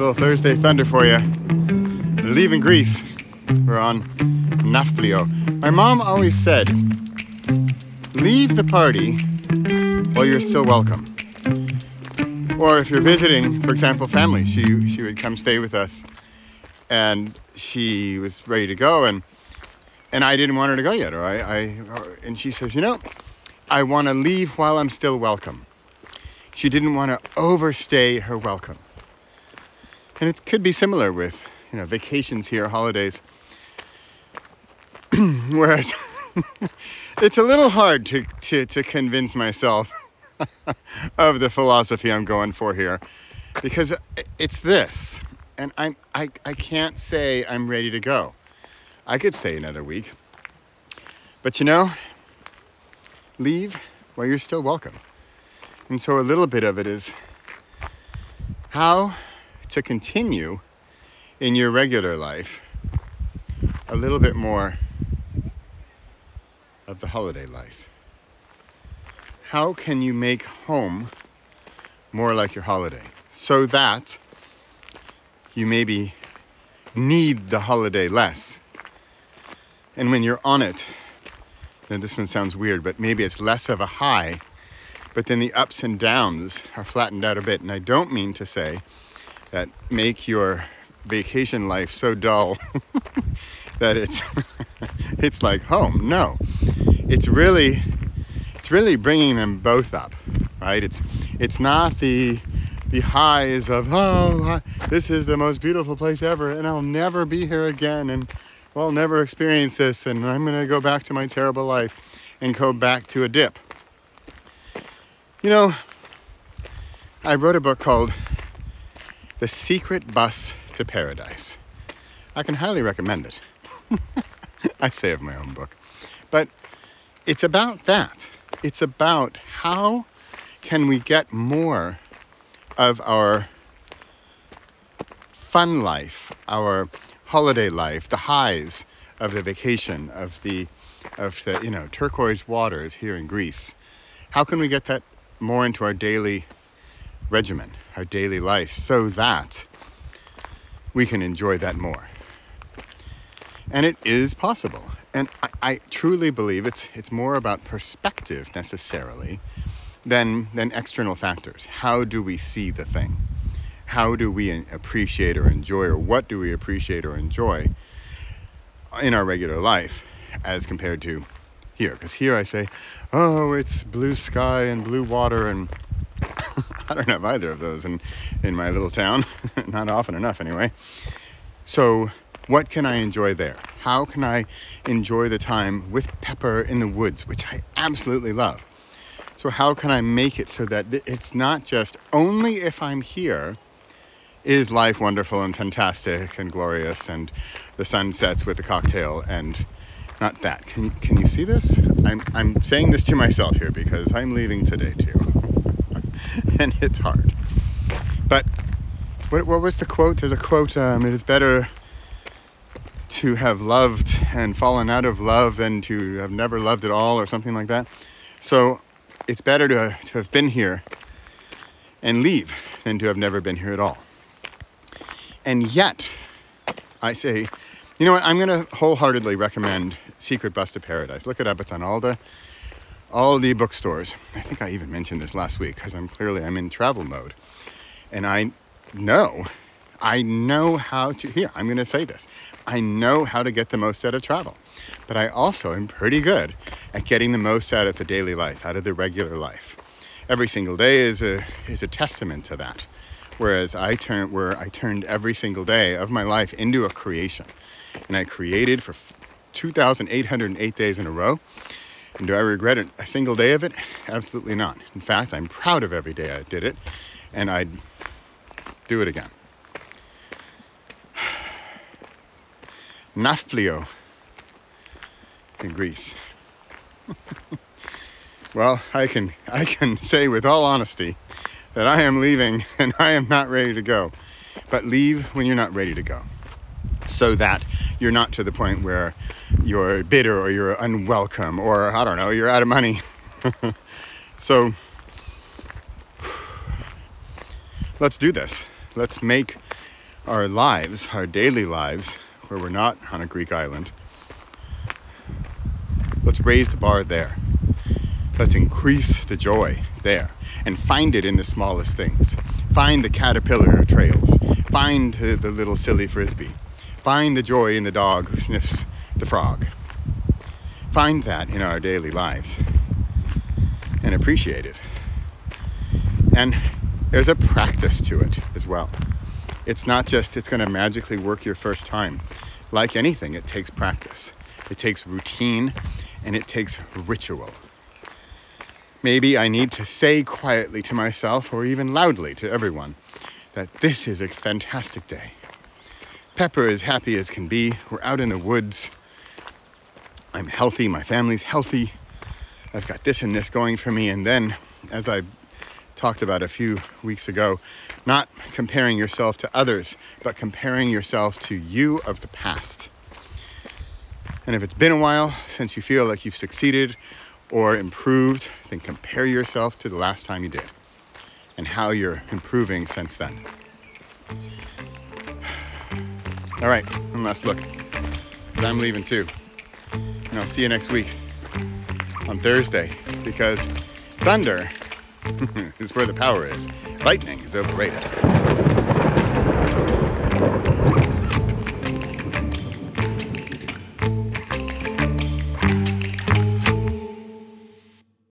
little Thursday thunder for you. Leaving Greece. We're on Nafplio. My mom always said, leave the party while you're still welcome. Or if you're visiting, for example, family, she, she would come stay with us and she was ready to go and and I didn't want her to go yet. Or I, I and she says, you know, I want to leave while I'm still welcome. She didn't want to overstay her welcome. And it could be similar with, you know, vacations here, holidays. Whereas it's a little hard to, to, to convince myself of the philosophy I'm going for here because it's this. And I'm, I, I can't say I'm ready to go. I could stay another week. But you know, leave while you're still welcome. And so a little bit of it is how to continue in your regular life a little bit more of the holiday life. How can you make home more like your holiday so that you maybe need the holiday less? And when you're on it, now this one sounds weird, but maybe it's less of a high, but then the ups and downs are flattened out a bit. And I don't mean to say that make your vacation life so dull that it's it's like home. No, it's really it's really bringing them both up, right? It's it's not the the highs of oh this is the most beautiful place ever and I'll never be here again and I'll never experience this and I'm gonna go back to my terrible life and go back to a dip. You know, I wrote a book called the Secret Bus to Paradise. I can highly recommend it. I say of my own book. But it's about that. It's about how can we get more of our fun life, our holiday life, the highs of the vacation, of the of the, you know, turquoise waters here in Greece. How can we get that more into our daily regimen, our daily life, so that we can enjoy that more. And it is possible. And I, I, truly believe it's, it's more about perspective necessarily than, than external factors. How do we see the thing? How do we appreciate or enjoy, or what do we appreciate or enjoy in our regular life as compared to here? Because here I say, oh, it's blue sky and blue water and I don't have either of those in, in my little town, not often enough anyway. So, what can I enjoy there? How can I enjoy the time with Pepper in the woods, which I absolutely love? So, how can I make it so that it's not just only if I'm here is life wonderful and fantastic and glorious and the sun sets with a cocktail and not that. Can you, can you see this? I'm, I'm saying this to myself here because I'm leaving today too. and it's hard. But what, what was the quote? There's a quote um, it is better to have loved and fallen out of love than to have never loved at all, or something like that. So it's better to, to have been here and leave than to have never been here at all. And yet, I say, you know what? I'm going to wholeheartedly recommend Secret Bus to Paradise. Look it up. It's on all the all the bookstores. I think I even mentioned this last week because I'm clearly I'm in travel mode. And I know, I know how to here, I'm gonna say this. I know how to get the most out of travel. But I also am pretty good at getting the most out of the daily life, out of the regular life. Every single day is a is a testament to that. Whereas I turned where I turned every single day of my life into a creation. And I created for 2,808 days in a row and do I regret it, a single day of it? Absolutely not. In fact, I'm proud of every day I did it, and I'd do it again. Nafplio in Greece. well, I can I can say with all honesty that I am leaving and I am not ready to go. But leave when you're not ready to go. So that you're not to the point where you're bitter or you're unwelcome or I don't know, you're out of money. so let's do this. Let's make our lives, our daily lives, where we're not on a Greek island, let's raise the bar there. Let's increase the joy there and find it in the smallest things. Find the caterpillar trails. Find the, little silly frisbee. Find the joy in the dog who sniffs the frog. Find that in our daily lives and appreciate it. And there's a practice to it as well. It's not just it's going to magically work your first time. Like anything, it takes practice, it takes routine, and it takes ritual. Maybe I need to say quietly to myself, or even loudly to everyone, that this is a fantastic day. Pepper is happy as can be. We're out in the woods. I'm healthy. My family's healthy. I've got this and this going for me. And then, as I talked about a few weeks ago, not comparing yourself to others, but comparing yourself to you of the past. And if it's been a while since you feel like you've succeeded or improved, then compare yourself to the last time you did and how you're improving since then. All right, one last look. I'm leaving too. And I'll see you next week on Thursday because thunder is where the power is. Lightning is overrated.